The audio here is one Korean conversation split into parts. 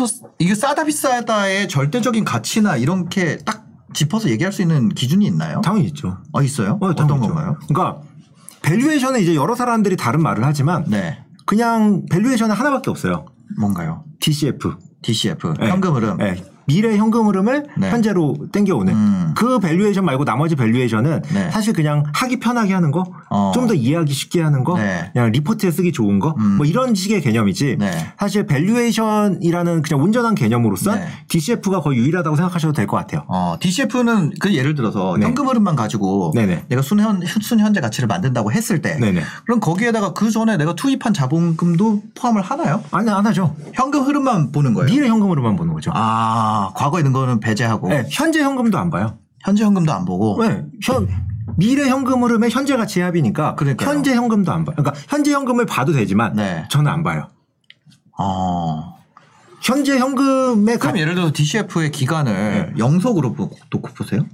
빠져서 이게 싸다 비싸다의 절대적인 가치나 이렇게 딱 짚어서 얘기할 수 있는 기준이 있나요? 당연히 있죠. 아 있어요? 어, 어떤 있죠. 건가요? 그러니까 valuation은 이제 여러 사람들이 다른 말을 하지만 네. 그냥 valuation은 하나밖에 없어요. 뭔가요? DCF. DCF 네. 현금 흐름. 네. 미래 현금 흐름을 네. 현재로 땡겨오는 음. 그 valuation 말고 나머지 valuation은 네. 사실 그냥 하기 편하게 하는 거, 어. 좀더 이해하기 쉽게 하는 거, 네. 그냥 리포트에 쓰기 좋은 거, 음. 뭐 이런 식의 개념이지. 네. 사실 valuation이라는 그냥 온전한 개념으로서 네. DCF가 거의 유일하다고 생각하셔도 될 것 같아요. 어, DCF는 그 예를 들어서 네. 현금 흐름만 가지고. 내가 순현 순현재 가치를 만든다고 했을 때. 그럼 거기에다가 그 전에 내가 투입한 자본금도 포함을 하나요? 아니 안 하죠. 현금 흐름만 보는 거예요. 미래 현금으로만 보는 거죠. 아, 과거에 있는 거는 배제하고 네, 현재 현금도 안 봐요. 현재 현금도 안 보고 네, 현, 미래 현금 흐름의 현재 가치 합이니까 그러니까요. 현재 현금도 안 봐요. 그러니까 현재 현금을 봐도 되지만 네. 저는 안 봐요. 어. 현재 현금의 그럼 가, 예를 들어서 DCF의 기간을 네. 영속으로 보- 놓고 보세요.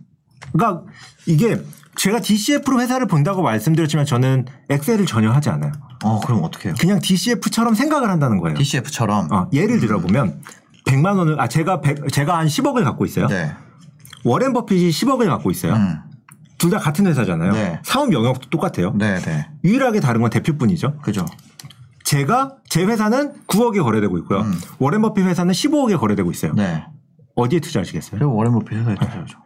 그러니까 이게 제가 DCF로 회사를 본다고 말씀드렸지만 저는 엑셀을 전혀 하지 않아요. 어, 그럼 어떻게 해요? 그냥 DCF처럼 생각을 한다는 거예요. DCF처럼 어, 예를 들어보면 100만 원을 아 제가 100, 제가 한 10억을 갖고 있어요. 네. 워렌 버핏이 10억을 갖고 있어요. 음. 둘다 같은 회사잖아요. 네. 사업 영역도 똑같아요. 네, 네. 유일하게 다른 건 대표뿐이죠. 그죠. 제가 제 회사는 9억에 거래되고 있고요. 음. 워렌 버핏 회사는 15억에 거래되고 있어요. 네. 어디에 투자하시겠어요? 그리고 워렌 버핏 회사에 투자하죠.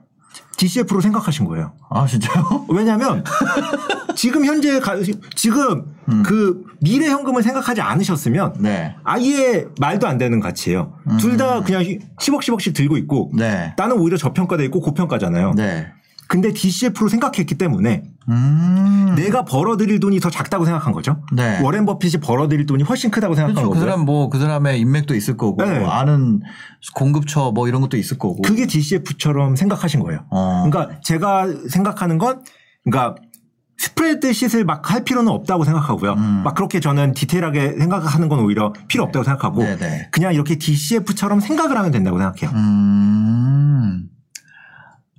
DCF로 생각하신 거예요. 아, 진짜요? 왜냐하면 지금 현재 가, 지금 그 미래 현금을 생각하지 않으셨으면 네. 아예 말도 안 되는 가치예요. 둘다 그냥 10억 10억씩 들고 있고 네. 나는 오히려 저평가돼 있고 고평가잖아요. 네. 근데 DCF로 생각했기 때문에 음. 내가 벌어들일 돈이 더 작다고 생각한 거죠. 네. 워렌 버핏이 벌어들일 돈이 훨씬 크다고 생각한 그렇죠. 그 거고요. 사람 뭐 그 사람의 인맥도 있을 거고 네. 아는 공급처 뭐 이런 것도 있을 거고. 그게 DCF처럼 생각하신 거예요. 어. 그러니까 제가 생각하는 건 그러니까 spreadsheet을 막할 필요는 없다고 생각하고요. 음. 막 그렇게 저는 디테일하게 생각하는 건 오히려 필요 없다고 생각하고 네네. 그냥 이렇게 DCF처럼 생각을 하면 된다고 생각해요. 음.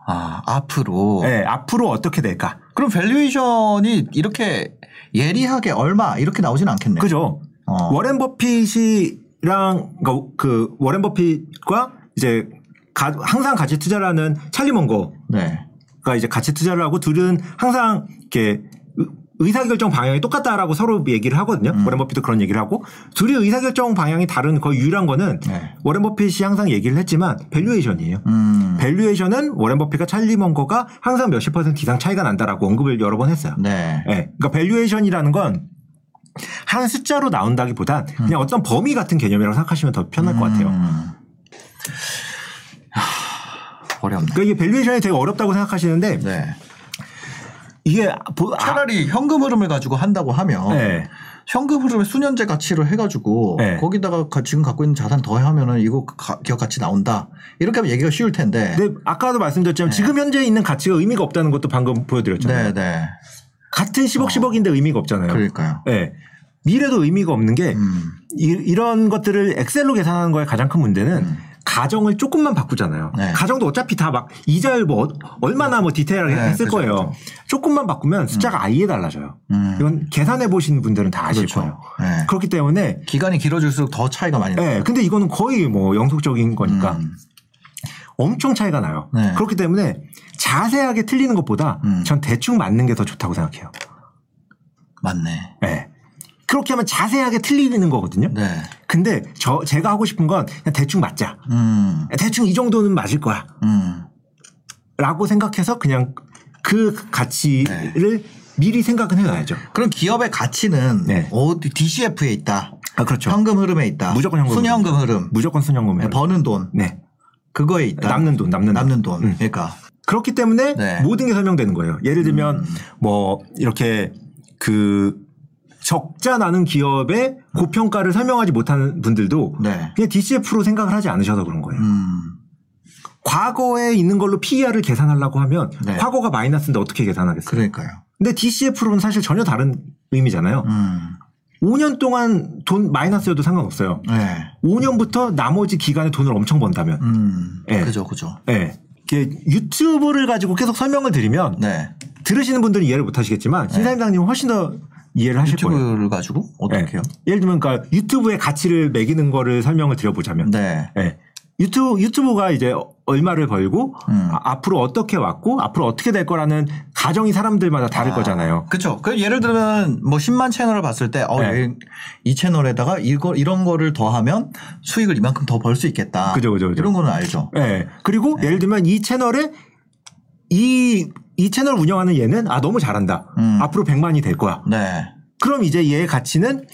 아, 앞으로. 네, 앞으로 어떻게 될까? 그럼 valuation이 이렇게 예리하게 얼마 이렇게 나오진 않겠네요. 그죠? 어. 워렌 버핏이랑 그러니까 그 워렌 버핏과 이제 가- 항상 같이 투자를 하는 찰리 멍거 네. 가 이제 같이 투자를 하고 둘은 항상 이렇게 의- 의사결정 방향이 똑같다라고 서로 얘기를 하거든요. 음. 워렌 버핏도 그런 얘기를 하고 둘이 의사결정 방향이 다른 거의 유일한 거는 네. 워렌 버핏이 항상 얘기를 했지만 valuation이에요. 음. valuation은 워렌 버핏과 찰리 멍거가 항상 몇십 퍼센트 이상 차이가 난다라고 언급을 여러 번 했어요. 네. 예. 그러니까 valuation이라는 건한 숫자로 나온다기보단 그냥 어떤 범위 같은 개념이라고 생각하시면 더 편할 것 같아요. 음. 하, 어렵네. 그러니까 이게 valuation이 되게 어렵다고 생각하시는데 네. 이게 보- 아, 차라리 현금 흐름을 가지고 한다고 하면 네. 현금 흐름의 순현재 가치를 해가지고 네. 거기다가 가- 지금 갖고 있는 자산 더하면은 이거 가- 기업 가치 나온다. 이렇게 하면 얘기가 쉬울 텐데. 근데 아까도 말씀드렸지만 지금 현재 있는 가치가 의미가 없다는 것도 방금 보여드렸잖아요. 네, 네. 같은 10억 10억인데 의미가 없잖아요. 그러니까요. 네. 미래도 의미가 없는 게 음. 이, 런 것들을 엑셀로 계산하는 거의 가장 큰 문제는 가정을 조금만 바꾸잖아요. 음. 네. 가정도 어차피 다 막 이자율 뭐 어- 얼마나 뭐 디테일하게 네, 했을 그죠, 거예요. 그죠. 조금만 바꾸면 숫자가 아예 달라져요. 음. 이건 계산해 보신 분들은 다 아실 그렇죠. 거예요. 네. 그렇기 때문에 기간이 길어질수록 더 차이가 많이 나요. 네, 근데 이거는 거의 뭐 영속적인 거니까 음. 엄청 차이가 나요. 네. 그렇기 때문에 자세하게 틀리는 것보다 음. 전 대충 맞는 게 더 좋다고 생각해요. 맞네. 네. 그렇게 하면 자세하게 틀리는 거거든요. 네. 근데 저 제가 하고 싶은 건 그냥 대충 맞자. 음. 대충 이 정도는 맞을 거야. 음. 라고 생각해서 그냥 그 가치를 미리 생각은 해놔야죠. 그럼 기업의 가치는 네. DCF에 있다. 아, 그렇죠. 현금 흐름에 있다. 무조건 현금 순현금 흐름. 무조건 순현금에. 버는 돈. 네. 그거에 있다. 남는 돈, 남는 돈. 남는 돈. 음. 그러니까. 그렇기 때문에 네. 음. 모든 게 설명되는 거예요. 예를 들면 뭐 이렇게 그 적자 나는 기업의 고평가를 설명하지 못하는 분들도 네. 그냥 DCF로 생각을 하지 않으셔서 그런 거예요. 음. 과거에 있는 걸로 PER을 계산하려고 하면 네. 과거가 마이너스인데 어떻게 계산하겠어요? 그러니까요. 근데 DCF로는 사실 전혀 다른 의미잖아요. 음. 5년 동안 돈 마이너스여도 상관없어요. 네. 5년부터 나머지 기간에 돈을 엄청 번다면. 음. 예. 그죠, 그죠. 예. 이게 유튜브를 가지고 계속 설명을 드리면 네. 들으시는 분들은 이해를 못 하시겠지만 신사임당님은 훨씬 더 이해를 하실 거예요. 유튜브를 가지고 어떻게요? 예. 예를 들면 그러니까 유튜브의 가치를 매기는 거를 설명을 드려보자면 네. 예. 유튜브, 유튜브가 이제 얼마를 벌고 음. 아, 앞으로 어떻게 왔고 앞으로 어떻게 될 거라는 가정이 사람들마다 다를 거잖아요. 그렇죠. 그 예를 들면 뭐 10만 채널을 봤을 때, 어, 네. 이- 채널에다가 이거 이런 거를 더하면 수익을 이만큼 더 벌 수 있겠다. 그죠, 그죠, 그죠. 이런 거는 알죠. 예. 그리고 예를 들면 이 채널에 이, 이 채널 운영하는 얘는 아, 너무 잘한다. 음. 앞으로 100만이 될 거야. 네. 그럼 이제 얘의 가치는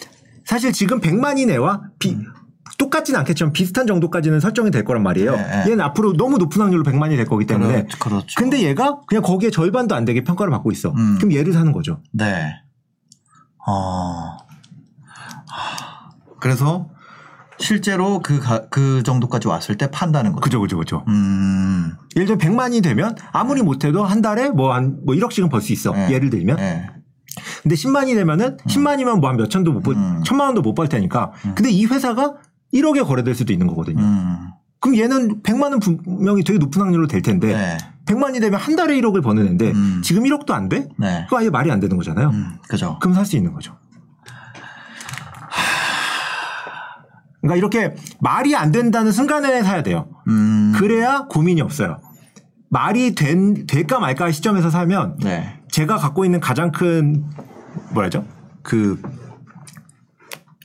사실 지금 100만 이내와 비, 똑같진 않겠지만 비슷한 정도까지는 설정이 될 거란 말이에요. 네, 네. 얘는 앞으로 너무 높은 확률로 100만이 될 거기 때문에. 그렇- 그렇죠. 근데 얘가 그냥 거기에 절반도 안 되게 평가를 받고 있어. 음. 그럼 얘를 사는 거죠. 네. 어. 하, 그래서 실제로 그, 가- 그 정도까지 왔을 때 판다는 거죠. 그죠, 그죠, 그죠. 음. 예를 들면 100만이 되면 아무리 못해도 한 달에 뭐한뭐 1억씩은 벌 수 있어. 네. 예를 들면. 네. 근데 10만이 되면은 10만이면 뭐 한 몇 천도 못 벌, 음. 천만 원도 못 벌 테니까. 근데 이 회사가 1억에 거래될 수도 있는 거거든요. 음. 그럼 얘는 100만은 분명히 되게 높은 확률로 될 텐데 네. 100만이 되면 한 달에 1억을 버는 앤데 음. 지금 1억도 안 돼? 네. 그거 아예 말이 안 되는 거잖아요. 음. 그죠. 그럼 살 수 있는 거죠. 그러니까 이렇게 말이 안 된다는 순간에 사야 돼요. 음. 그래야 고민이 없어요. 말이 된, 될까 말까 시점에서 사면 네. 제가 갖고 있는 가장 큰 뭐라죠? 그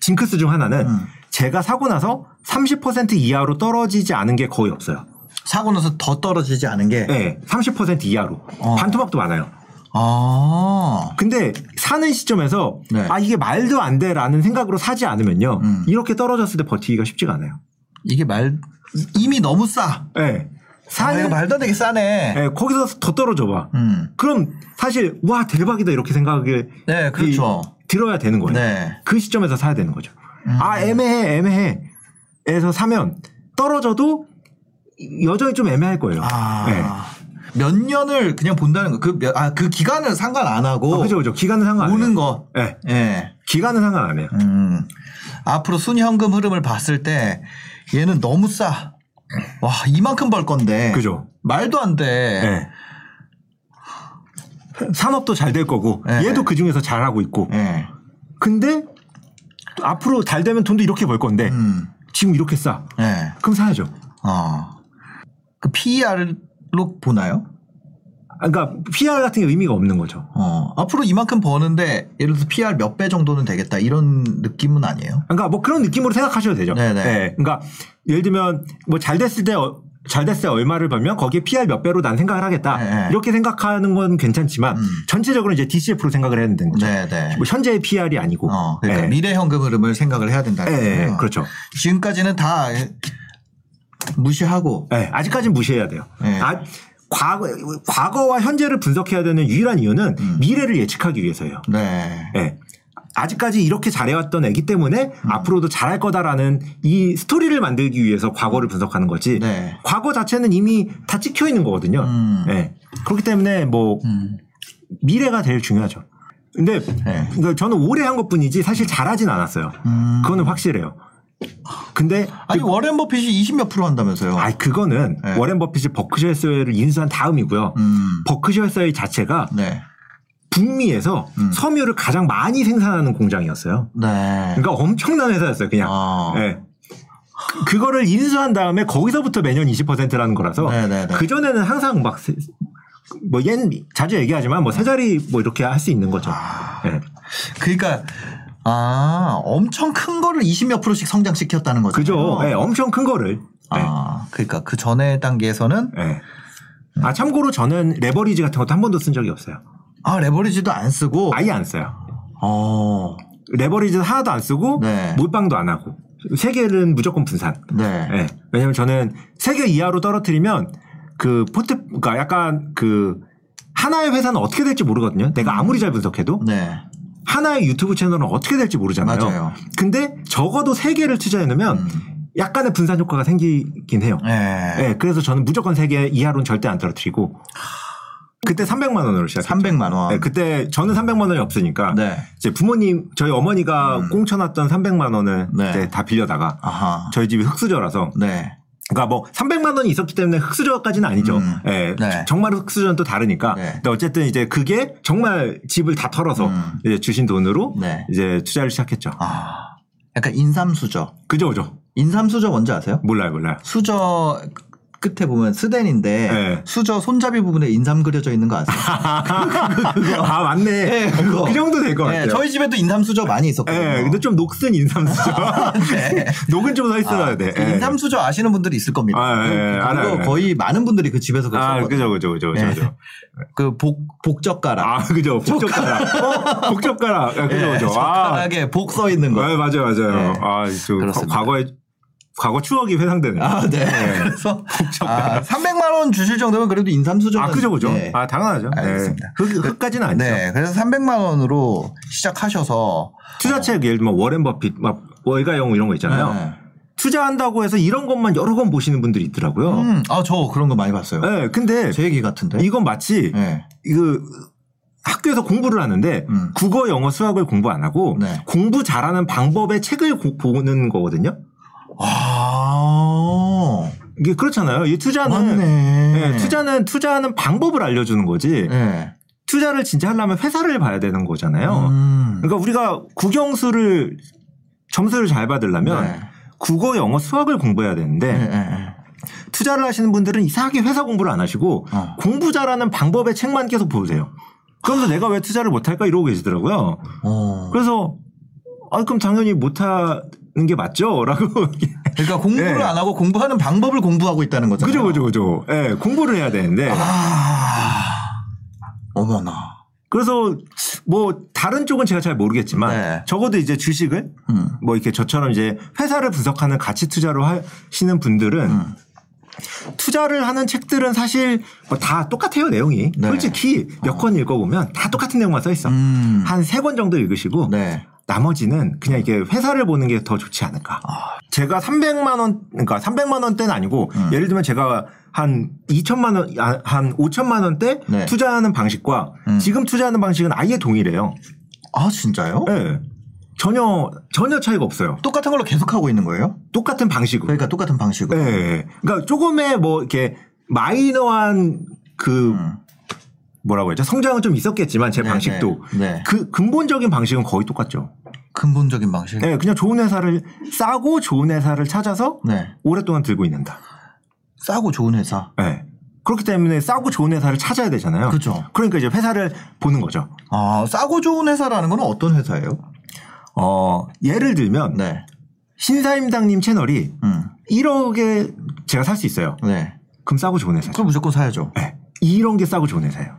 징크스 중 하나는 음. 제가 사고 나서 30% 이하로 떨어지지 않은 게 거의 없어요. 사고 나서 더 떨어지지 않은 게. 네, 30% 이하로. 어. 반토막도 많아요. 아. 근데 사는 시점에서 네. 아 이게 말도 안 돼라는 생각으로 사지 않으면요 음. 이렇게 떨어졌을 때 버티기가 쉽지가 않아요. 이게 말, 이미 너무 싸. 네. 아, 사는 이거 말도 안 되게 싸네. 네, 거기서 더 떨어져 봐. 음. 그럼 사실 와 대박이다 이렇게 생각을 네, 그렇죠. 이- 들어야 되는 거예요. 네. 그 시점에서 사야 되는 거죠. 음. 아 애매해 애매해에서 사면 떨어져도 여전히 좀 애매할 거예요. 아. 네. 몇 년을 그냥 본다는 거. 그, 몇- 아, 그 기간은 상관 안 하고. 아, 그죠 그죠 기간은 상관 안 해요. 오는 거. 네. 예. 기간은 상관 안 해요. 음. 앞으로 순현금 흐름을 봤을 때 얘는 너무 싸. 와, 이만큼 벌 건데. 그죠. 말도 안 돼. 네. 산업도 잘 될 거고 네. 얘도 그 중에서 잘하고 있고 예. 근데 앞으로 잘 되면 돈도 이렇게 벌 건데 음. 지금 이렇게 싸 예. 그럼 사야죠. 어. 그 PER 로 보나요? 아, 그러니까 PR 같은 게 의미가 없는 거죠. 어. 앞으로 이만큼 버는데 예를 들어서 PR 몇 배 정도는 되겠다. 이런 느낌은 아니에요. 그러니까 뭐 그런 느낌으로 생각하셔도 되죠. 네네. 네, 그러니까 예를 들면 뭐 잘 됐을 때 어, 잘 됐을 때 얼마를 벌면 거기에 PR 몇 배로 난 생각을 하겠다. 네. 이렇게 생각하는 건 괜찮지만 음. 전체적으로 이제 DCF로 생각을 해야 되는 거죠. 네, 네. 뭐 현재의 PR이 아니고. 어, 그러니까 네. 미래 현금 흐름을 생각을 해야 된다는 네, 거예요. 그렇죠. 지금까지는 다 무시하고 네, 아직까지는 무시해야 돼요. 네. 아, 과거, 과거와 현재를 분석해야 되는 유일한 이유는 음. 미래를 예측하기 위해서예요. 네. 네. 아직까지 이렇게 잘해왔던 애기 때문에 음. 앞으로도 잘할 거다라는 이 스토리를 만들기 위해서 과거를 분석하는 거지. 네. 과거 자체는 이미 다 찍혀 있는 거거든요. 음. 네. 그렇기 때문에 뭐 음. 미래가 제일 중요하죠. 근데 네. 그러니까 저는 오래 한 것뿐이지 사실 잘하진 않았어요. 음. 그거는 확실해요. 근데 아니 워렌 버핏이 20몇 프로 한다면서요? 아 그거는 네. 워렌 버핏이 버크셔 해서웨이를 인수한 다음이고요. 음. 버크셔 해서웨이 자체가 네. 북미에서 음. 섬유를 가장 많이 생산하는 공장이었어요. 네. 그러니까 엄청난 회사였어요, 그냥. 아. 예. 그- 그거를 인수한 다음에 거기서부터 매년 20%라는 거라서 네네네. 그 전에는 항상 막뭐얜 자주 얘기하지만 뭐 세 자리 뭐 이렇게 할 수 있는 거죠. 아. 예. 그러니까 아 엄청 큰 거를 20몇 프로씩 성장시켰다는 거죠. 그죠. 예, 엄청 큰 거를. 아 그러니까 그 전에 단계에서는 예. 예. 아 참고로 저는 레버리지 같은 것도 한 번도 쓴 적이 없어요. 아 leverage도 안 쓰고. 아예 안 써요. 어. 레버리지 하나도 안 쓰고 네. 몰빵도 안 하고 세 개는 무조건 분산. 네. 예. 왜냐면 저는 세 개 이하로 떨어뜨리면 그 포트 그러니까 약간 그 하나의 회사는 어떻게 될지 모르거든요. 내가 아무리 잘 분석해도 네. 하나의 유튜브 채널은 어떻게 될지 모르잖아요. 맞아요. 근데 적어도 세 개를 투자해 놓으면 음. 약간의 분산 효과가 생기긴 해요. 예. 네, 그래서 저는 무조건 세 개 이하로는 절대 안 떨어뜨리고 그때 300만 원으로 시작했죠. 300만 원. 네, 그때 저는 300만 원이 없으니까 네. 이제 부모님 저희 어머니가 음. 꽁쳐놨던 300만 원을 네. 그때 다 빌려다가 아하. 저희 집이 흙수저라서 네. 그러니까 뭐 300만 원이 있었기 때문에 흙수저까지는 아니죠. 음. 예, 네. 정말 흙수저는 또 다르니까. 네. 근데 어쨌든 이제 그게 정말 집을 다 털어서 음. 이제 주신 돈으로 네. 이제 투자를 시작했죠. 아. 약간 인삼수저. 그죠, 그죠. 인삼수저 뭔지 아세요? 몰라요, 몰라요. 수저 끝에 보면 스댄인데 네. 수저 손잡이 부분에 인삼 그려져 있는 거 아세요? 아 맞네. 네, 그거. 그 정도 될것 네, 같아요. 저희 집에도 인삼 수저 많이 있었거든요. 예, 근데 좀 녹슨 인삼 수저. 네. 녹은 좀 서 있어야 아, 돼. 그 예. 인삼 수저 아시는 분들이 있을 겁니다. 아, 예, 예, 그거. 거의 많은 분들이 그 집에서 그거 아, 썼거든요. 그죠, 그죠, 그죠, 네. 그죠. 그 복, 복젓가락. 아, 그죠. 복젓가락. 어? 복젓가락. 아, 그죠, 예, 그죠. 아, 젓가락에 복 써 있는 거. 아, 맞아요, 맞아요. 네. 아, 저. 과거에 과거 추억이 회상되네요. 아, 네. 그래서 아, 300만 원 주실 정도면 그래도 인삼수저. 아, 그죠, 그죠. 네. 아, 당연하죠. 네. 알겠습니다. 흙, 흙까지는 아니죠. 네. 그래서 300만 원으로 시작하셔서 투자책 예를 들면 워렌 버핏, 막 월가영 이런 거 있잖아요. 네. 투자한다고 해서 이런 것만 여러 번 보시는 분들이 있더라고요. 음, 아, 저 그런 거 많이 봤어요. 네, 근데 제 얘기 같은데. 이건 마치 네. 이거 학교에서 공부를 하는데 음. 국어, 영어, 수학을 공부 안 하고 네. 공부 잘하는 방법의 책을 고- 보는 거거든요. 아, 이게 그렇잖아요. 이 투자는. 네, 투자는 투자하는 방법을 알려주는 거지. 네. 투자를 진짜 하려면 회사를 봐야 되는 거잖아요. 음. 그러니까 우리가 국영수를 점수를 잘 받으려면 네. 국어, 영어, 수학을 공부해야 되는데 네, 네, 네. 투자를 하시는 분들은 이상하게 회사 공부를 안 하시고 어. 공부 잘하는 방법의 책만 계속 보세요. 그러면서 내가 왜 투자를 못할까 이러고 계시더라고요. 어. 그래서 아 그럼 당연히 못하는 게 맞죠? 라고 그러니까 공부를 네. 안 하고 공부하는 방법을 공부하고 있다는 거잖아요. 그죠 그죠 그죠. 예, 공부를 해야 되는데 아, 어머나. 그래서 뭐 다른 쪽은 제가 잘 모르겠지만 네. 적어도 이제 주식을 음. 뭐 이렇게 저처럼 이제 회사를 분석하는 가치 투자로 하시는 분들은 음. 투자를 하는 책들은 사실 뭐 다 똑같아요 내용이 네. 솔직히 몇 권 읽어보면 다 똑같은 내용만 써 있어 음. 한세 권 정도 읽으시고 네. 나머지는 그냥 이게 회사를 보는 게 더 좋지 않을까 아. 제가 300만 원 그러니까 300만 원대는 아니고 음. 예를 들면 제가 한 2천만 원, 아, 한 5천만 원대 네. 투자하는 방식과 음. 지금 투자하는 방식은 아예 동일해요. 아, 진짜요? 예. 전혀 전혀 차이가 없어요. 똑같은 걸로 계속 하고 있는 거예요? 똑같은 방식으로. 그러니까 똑같은 방식으로. 예, 예. 그러니까 조금의 뭐 이렇게 마이너한 그 음. 뭐라고 했죠? 성장은 좀 있었겠지만 제 네, 방식도 네. 네. 그 근본적인 방식은 거의 똑같죠. 근본적인 방식. 네, 그냥 좋은 회사를 싸고 좋은 회사를 찾아서 네. 오랫동안 들고 있는다. 싸고 좋은 회사. 네. 그렇기 때문에 싸고 좋은 회사를 찾아야 되잖아요. 그죠. 그러니까 이제 회사를 보는 거죠. 아, 싸고 좋은 회사라는 건 어떤 회사예요? 어, 예를 들면 네. 신사임당님 채널이 음. 1억에 제가 살 수 있어요. 네. 그럼 싸고 좋은 회사죠. 그럼 무조건 사야죠. 네. 이런 게 싸고 좋은 회사예요.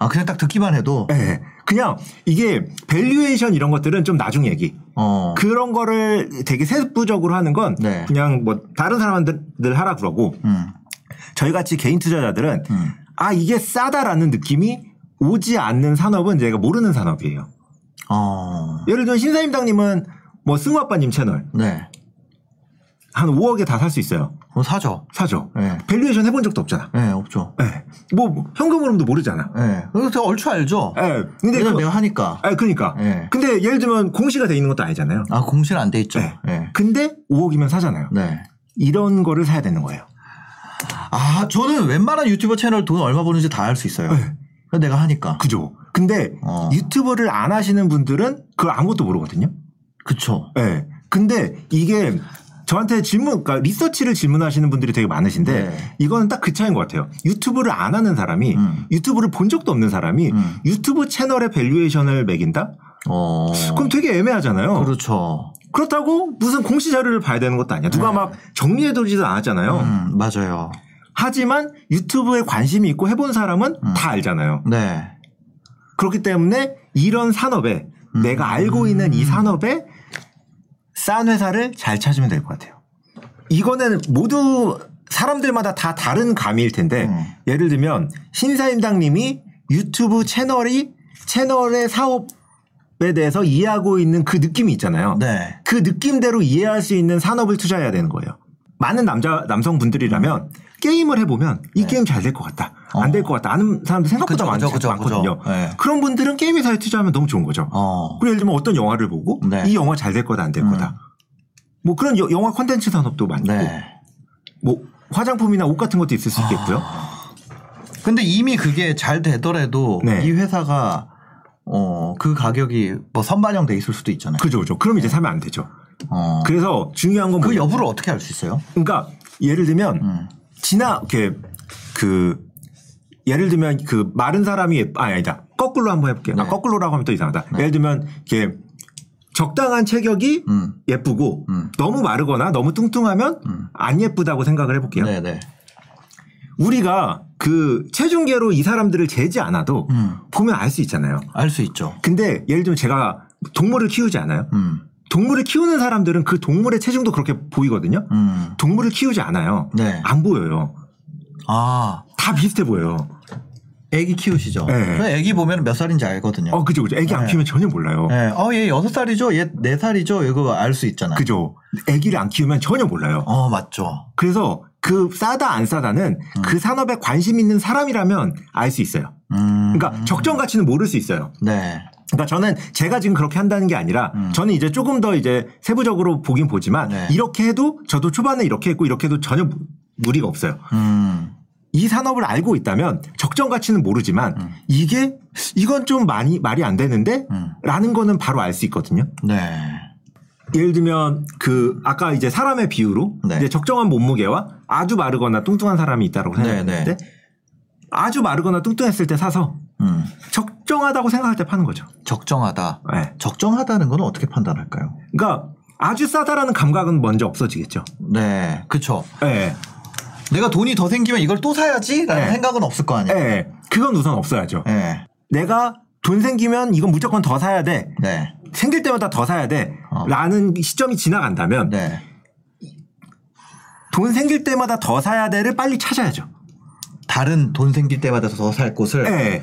아, 그냥 딱 듣기만 해도. 네. 그냥 이게 valuation 이런 것들은 좀 나중 얘기. 어. 그런 거를 되게 세부적으로 하는 건 네. 그냥 뭐 다른 사람들 하라 그러고 음. 저희 같이 개인 투자자들은 음. 아 이게 싸다라는 느낌이 오지 않는 산업은 제가 모르는 산업이에요. 어. 예를 들면 신사임당님은 뭐 승우 아빠님 채널 네. 한 5억에 다 살 수 있어요. 그럼 사죠. 사죠. 네. valuation 해본 적도 없잖아. 네, 없죠. 예. 뭐 현금 흐름도 모르잖아. 네. 그래서 제가 얼추 알죠. 예. 근데 그, 내가 하니까. 아 그러니까. 네. 근데 예를 들면 공시가 돼 있는 것도 아니잖아요. 아, 공시는 안 돼 있죠. 네. 네. 근데 5억이면 사잖아요. 네. 이런 거를 사야 되는 거예요. 아, 저는 웬만한 유튜버 채널 돈 얼마 버는지 다 알 수 있어요. 네. 내가 하니까. 그죠. 근데 어. 유튜브를 안 하시는 분들은 그걸 아무것도 모르거든요. 그쵸. 예. 근데 이게 저한테 질문, 그러니까 리서치를 질문하시는 분들이 되게 많으신데 네. 이거는 딱 그 차이인 것 같아요. 유튜브를 안 하는 사람이 음. 유튜브를 본 적도 없는 사람이 음. 유튜브 채널의 valuation을 매긴다? 어. 그럼 되게 애매하잖아요. 그렇죠. 그렇다고 무슨 공시 자료를 봐야 되는 것도 아니야. 누가 네. 막 정리해두지도 않았잖아요. 음, 맞아요. 하지만 유튜브에 관심이 있고 해본 사람은 음. 다 알잖아요. 네. 그렇기 때문에 이런 산업에 음. 내가 알고 있는 이 산업에 싼 회사를 잘 찾으면 될 것 같아요. 이거는 모두 사람들마다 다 다른 감일 텐데 음. 예를 들면 신사임당님이 유튜브 채널이 채널의 사업 산업에 대해서 이해하고 있는 그 느낌이 있잖아요. 네. 그 느낌대로 이해할 수 있는 산업을 투자해야 되는 거예요. 많은 남자 남성분들이라면 게임을 해보면 이 게임 잘 될 것 같다, 안될 것 같다 하는 사람들 생각보다 네. 많. 그죠. 네. 그런 분들은 게임 회사에 투자하면 너무 좋은 거죠. 어. 그리고 예를 들면 어떤 영화를 보고 네. 이 영화 잘 될 거다 안될 음. 거다. 뭐 그런 여- 영화 콘텐츠 산업도 많고 네. 뭐 화장품이나 옷 같은 것도 있을 수 있겠고요. 근데 이미 그게 잘 되더라도 네. 이 회사가 어, 그 가격이 뭐 선반영돼 있을 수도 있잖아요. 그죠, 그죠. 그럼 이제 사면 안 되죠. 어. 그래서 중요한 건 그? 여부를 어떻게 알 수 있어요? 그러니까 예를 들면 음. 지나 이렇게 그 예를 들면 그 마른 사람이 예- 아니 아니다 거꾸로 한번 해볼게요. 아, 네. 거꾸로라고 하면 또 이상하다. 예를 들면 이렇게 적당한 체격이 음. 예쁘고 음. 너무 마르거나 너무 뚱뚱하면 음. 안 예쁘다고 생각을 해볼게요. 네, 네. 우리가 그 체중계로 이 사람들을 재지 않아도 음. 보면 알 수 있잖아요. 알 수 있죠. 근데 예를 들면 제가 동물을 키우지 않아요. 음. 동물을 키우는 사람들은 그 동물의 체중도 그렇게 보이거든요. 음. 동물을 키우지 않아요. 네. 안 보여요. 아, 다 비슷해 보여요. 애기 키우시죠? 네. 그 애기 보면 몇 살인지 알거든요. 어, 그죠, 그죠. 애기 안 네. 키우면 전혀 몰라요. 네. 어, 얘 여섯 살이죠? 얘 네 살이죠? 이거 알 수 있잖아요. 그죠. 애기를 안 키우면 전혀 몰라요. 어, 맞죠. 그래서 그 싸다 안 싸다는 그 산업에 관심 있는 사람이라면 알 수 있어요. 음. 그러니까 적정 가치는 모를 수 있어요. 네. 그러니까 저는 제가 지금 그렇게 한다는 게 아니라 음. 저는 이제 조금 더 이제 세부적으로 보긴 보지만 네. 이렇게 해도 저도 초반에 이렇게 했고 이렇게 해도 전혀 무- 무리가 없어요. 음. 이 산업을 알고 있다면 적정 가치는 모르지만 음. 이게 이건 좀 많이 말이 안 되는데 음. 라는 거는 바로 알 수 있거든요. 네. 예를 들면 그 아까 이제 사람의 비유로 네. 이제 적정한 몸무게와 아주 마르거나 뚱뚱한 사람이 있다고 네, 생각했는데 네. 아주 마르거나 뚱뚱했을 때 사서 음. 적정하다고 생각할 때 파는 거죠. 적정하다. 네. 적정하다는 건 어떻게 판단할까요? 그러니까 아주 싸다라는 감각은 먼저 없어지겠죠. 네. 그쵸. 예. 내가 돈이 더 생기면 이걸 또 사야지? 라는 네. 생각은 없을 거 아니에요? 예. 그건 우선 없어야죠. 네. 내가 돈 생기면 이건 무조건 더 사야 돼. 네. 생길 때마다 더 사야 돼. 어. 라는 시점이 지나간다면 네. 돈 생길 때마다 더 사야 돼를 빨리 찾아야죠. 다른 돈 생길 때마다 더 살 곳을. 예.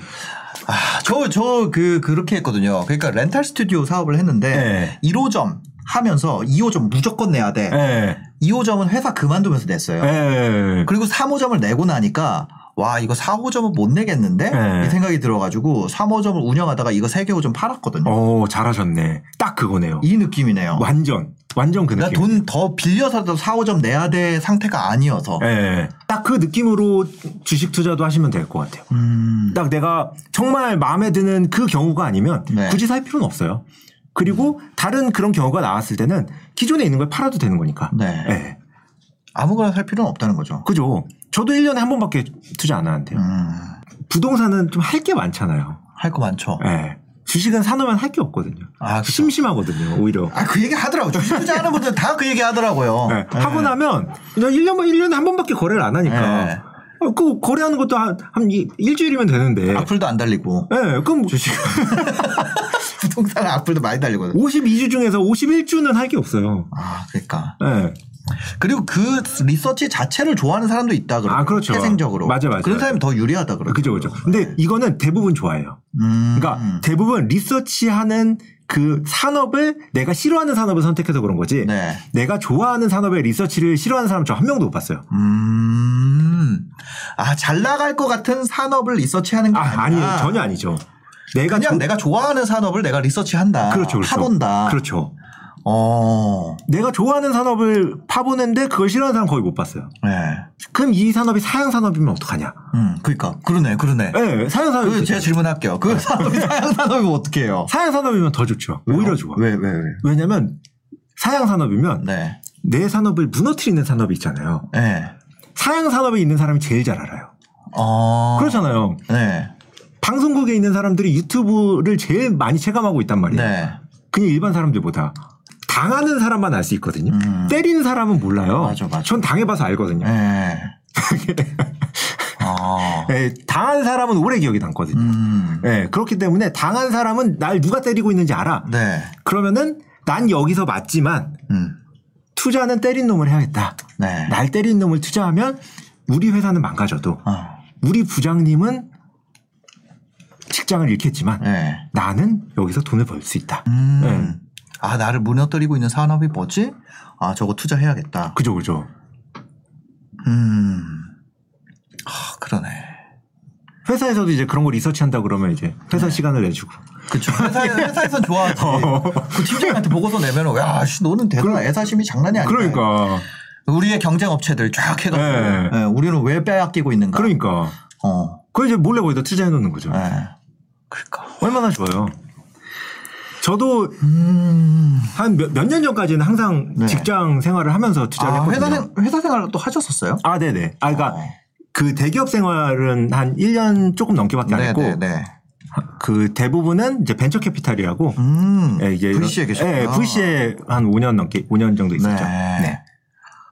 아, 저, 저, 그, 그렇게 했거든요. 그러니까 렌탈 스튜디오 사업을 했는데, 네. 1호점 하면서 2호점 무조건 내야 돼. 예. 2호점은 회사 그만두면서 냈어요. 예. 그리고 3호점을 내고 나니까, 와, 이거 4호점은 못 내겠는데? 네. 이 생각이 들어가지고, 3호점을 운영하다가 이거 3개 호점 팔았거든요. 오, 잘하셨네. 딱 그거네요. 이 느낌이네요. 완전. 완전 그 그러니까 느낌. 돈더 빌려서라도 4호점 내야 될 상태가 아니어서. 예. 딱그 느낌으로 주식 투자도 하시면 될 것 같아요. 음. 딱 내가 정말 마음에 드는 그 경우가 아니면 네. 굳이 살 필요는 없어요. 그리고 다른 그런 경우가 나왔을 때는 기존에 있는 걸 팔아도 되는 거니까. 네. 예. 아무거나 살 필요는 없다는 거죠. 그죠. 저도 1년에 한 번밖에 투자 안 하는데요. 음. 부동산은 좀 할 게 많잖아요. 할 거 많죠. 예. 주식은 사놓으면 할 게 없거든요. 아, 그쵸. 심심하거든요, 오히려. 아, 그 얘기 하더라고요. 주식 투자하는 분들 다 그 얘기 하더라고요. 예. 네. 하고 나면 1년, 1년에 한 번밖에 거래를 안 하니까. 네. 어, 그 거래하는 것도 한, 한 이- 일주일이면 되는데. 악플도 안 달리고. 예, 그럼 주식. 부동산 악플도 많이 달리거든. 52주 중에서 51주는 할 게 없어요. 아, 그러니까. 예. 그리고 그 리서치 자체를 좋아하는 사람도 있다 그러고. 아, 그렇죠. 태생적으로. 맞아, 맞아. 그런 사람이 더 유리하다 그러고. 그죠, 그죠. 근데 이거는 대부분 좋아해요. 음. 그러니까 대부분 리서치하는 그 산업을 내가 싫어하는 산업을 선택해서 그런 거지. 네. 내가 좋아하는 산업의 리서치를 싫어하는 사람 저 한 명도 못 봤어요. 음. 아, 잘 나갈 것 같은 산업을 리서치하는 게 아, 아니에요. 전혀 아니죠. 내가 그냥 조- 내가 좋아하는 산업을 내가 리서치한다. 그렇죠, 그렇죠. 파본다. 그렇죠. 어. 내가 좋아하는 산업을 파보는데 그걸 싫어하는 사람 거의 못 봤어요. 네. 그럼 이 산업이 사양 산업이면 어떡하냐? 음, 그러니까 그러네, 그러네. 예, 사양 산업이 그 제가 질문할게요. 그 산업이 사양 산업이면 어떻게 해요? 사양 산업이면 더 좋죠. 오히려 좋아. 왜, 왜, 왜? 왜냐면 사양 산업이면 네. 내 산업을 무너뜨리는 산업이 있잖아요. 네. 사양 산업에 있는 사람이 제일 잘 알아요. 어. 그렇잖아요. 네. 방송국에 있는 사람들이 유튜브를 제일 많이 체감하고 있단 말이에요. 네. 그냥 일반 사람들보다 당하는 사람만 알 수 있거든요. 음. 때리는 사람은 몰라요. 맞아, 맞아. 전 당해봐서 알거든요. 네. 어. 예, 당한 사람은 오래 기억이 남거든요. 음. 예, 그렇기 때문에 당한 사람은 날 누가 때리고 있는지 알아. 네. 그러면은 난 여기서 맞지만 음. 투자는 때린 놈을 해야겠다. 네. 날 때린 놈을 투자하면 우리 회사는 망가져도 어. 우리 부장님은 직장을 잃겠지만 네. 나는 여기서 돈을 벌 수 있다. 음. 네. 아 나를 무너뜨리고 있는 산업이 뭐지? 아 저거 투자해야겠다. 그죠, 그죠. 음. 아 그러네. 회사에서도 이제 그런 거 리서치한다 그러면 이제 회사 시간을 내주고. 그쵸. 회사에, 회사에선 좋아하지. 그 팀장한테 보고서 내면, 야, 씨, 너는 대단한 애사심이 장난이 아니다. 그러니까. 우리의 경쟁 업체들 쫙 해가지고, 네. 예, 우리는 왜 빼앗기고 있는가. 그러니까. 어. 그걸 이제 몰래 거기다 투자해 놓는 거죠. 예. 그러니까. 얼마나 좋아요. 저도 음. 한몇 년 전까지는 항상 네. 직장 생활을 하면서 투자를 아, 했거든요. 회사, 생, 회사 생활을 또 하셨었어요? 아, 네네. 아, 그러니까 어. 그 대기업 생활은 한 1년 조금 넘게밖에 안 했고 네네네. 그 대부분은 이제 벤처 캐피탈이라고 음. 예, 이제 VC에 계셨구나. 예, VC에 한 5년 넘게 5년 정도 있었죠. 네. 네.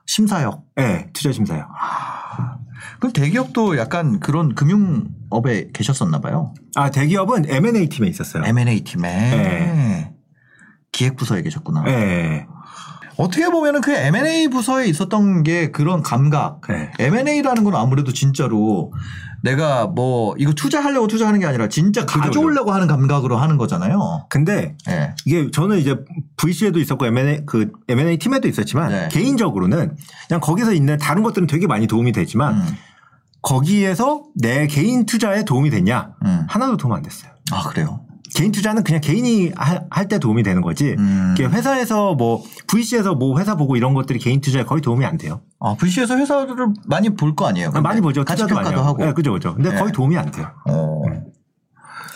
심사역. 예, 투자 심사요. 그럼 대기업도 약간 그런 금융 업에 계셨었나 봐요. 아, 대기업은 M&A 팀에 있었어요. M&A 팀에. 네. 기획 부서에 계셨구나. 예. 어떻게 보면은 그 M&A 부서에 있었던 게 그런 감각. 네. M&A라는 건 아무래도 진짜로 내가 뭐 이거 투자하려고 투자하는 게 아니라 진짜 가져오려고 하는 감각으로 하는 거잖아요. 근데 예. 이게 저는 이제 VC에도 있었고 M&A 그 M&A 팀에도 있었지만 네. 개인적으로는 그냥 거기서 있는 다른 것들은 되게 많이 도움이 되지만 음. 거기에서 내 개인 투자에 도움이 됐냐? 음. 하나도 도움 안 됐어요. 아, 그래요? 개인 투자는 그냥 개인이 할 때 도움이 되는 거지. 음. 회사에서 뭐 VC에서 뭐 회사 보고 이런 것들이 개인 투자에 거의 도움이 안 돼요. 아, VC에서 회사를 많이 볼 거 아니에요? 아, 많이 보죠. 투자도 많이 하고. 네, 그죠, 그죠. 근데 네. 거의 도움이 안 돼요. 어.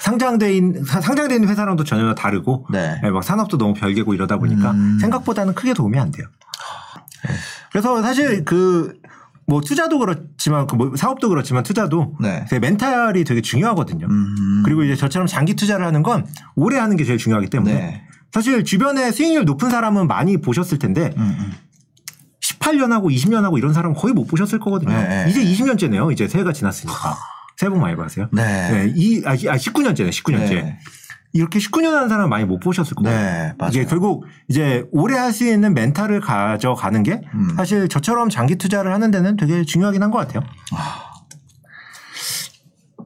상장돼 있는 상장돼 있는 회사랑도 전혀 다르고, 네. 네, 막 산업도 너무 별개고 이러다 보니까 음. 생각보다는 크게 도움이 안 돼요. 그래서 사실 그 뭐 투자도 그렇지만 그뭐 사업도 그렇지만 투자도 네. 되게 멘탈이 되게 중요하거든요. 음. 그리고 이제 저처럼 장기 투자를 하는 건 오래 하는 게 제일 중요하기 때문에 네. 사실 주변에 수익률 높은 사람은 많이 보셨을 텐데 음, 음. 18년하고 20년하고 이런 사람 거의 못 보셨을 거거든요. 네. 이제 20년째네요. 이제 새해가 지났으니까. 새해 복 많이 받으세요. 네. 네. 이, 아, 이- 아, 19년째네, 19년째. 네. 이렇게 19년 하는 사람 많이 못 보셨을 거예요. 네, 맞아요. 이게 결국 이제 오래 할 수 있는 멘탈을 가져가는 게 음. 사실 저처럼 장기 투자를 하는 데는 되게 중요하긴 한 것 같아요.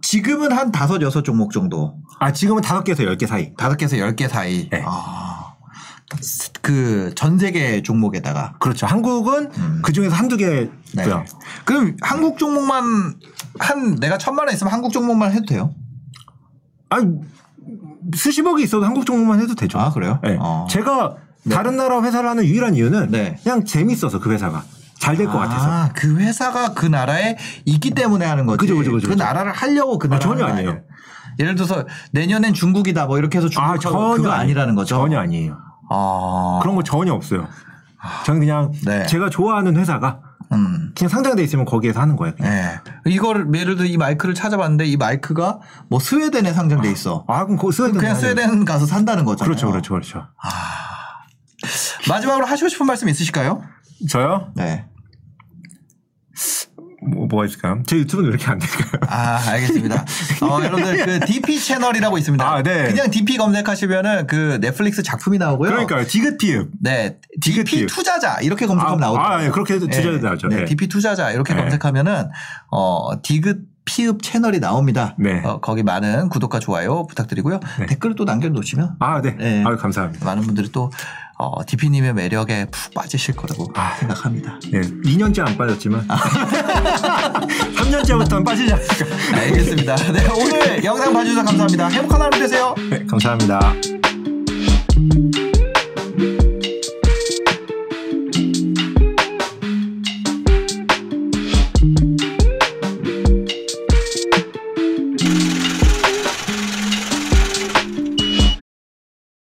지금은 한 다섯, 여섯 종목 정도. 아, 지금은 다섯 개에서 열 개 사이. 다섯 개에서 열 개 사이. 네. 아. 그전 세계 종목에다가. 그렇죠. 한국은 음. 그 중에서 한두 개고요. 네. 그럼 한국 종목만 한 내가 천만 원 있으면 한국 종목만 해도 돼요? 아니, 수십억이 있어도 한국 종목만 해도 되죠. 아, 그래요? 네. 어. 제가 네. 다른 나라 회사를 하는 유일한 이유는 네. 그냥 재밌어서 그 회사가 잘 될 것 같아서. 아, 그 회사가 그 나라에 있기 때문에 하는 거지. 그죠, 그죠, 그죠, 그. 나라를 하려고 그 아, 나라 전혀 하는 거 아니에요. 예를 들어서 내년엔 중국이다 뭐 이렇게 해서 아, 중국하고 그거 아니- 아니라는 거죠. 전혀 아니에요. 아. 그런 거 전혀 없어요. 저는 그냥 네. 제가 좋아하는 회사가 음. 그냥 상장돼 있으면 거기에서 하는 거예요. 그냥. 네. 이거를 예를 들어 이 마이크를 찾아봤는데 이 마이크가 뭐 스웨덴에 상장돼 있어. 아, 그럼 그 스웨덴 그냥. 스웨덴 가서 산다는 거잖아요. 그렇죠, 그렇죠, 그렇죠. 마지막으로 하시고 싶은 말씀 있으실까요? 저요? 네. 뭐, 뭐가 있을까요? 제 유튜브는 왜 이렇게 안 될까요? 아, 알겠습니다. 어, 여러분들 그 DP 채널이라고 있습니다. 아, 네. 그냥 DP 검색하시면은 그 넷플릭스 작품이 나오고요. 그러니까요. 디귿피읍. 네. DP 디귿. 투자자 이렇게 검색하면 아, 나오더라고요. 아, 예, 그렇게 해도 투자자 나오죠. 네. 네. DP 투자자 이렇게 네. 검색하면은 어, 디귿 피읍 채널이 나옵니다. 네. 어, 거기 많은 구독과 좋아요 부탁드리고요. 네. 댓글을 또 남겨놓으시면 아, 네. 네. 아유, 감사합니다. 많은 분들이 또 어, DP님의 매력에 푹 빠지실 거라고 아. 생각합니다. 네. 2년째 안 빠졌지만. 3년째부터는 빠지지 않을까. 알겠습니다. 네, 오늘 영상 봐주셔서 감사합니다. 행복한 하루 되세요. 네, 감사합니다.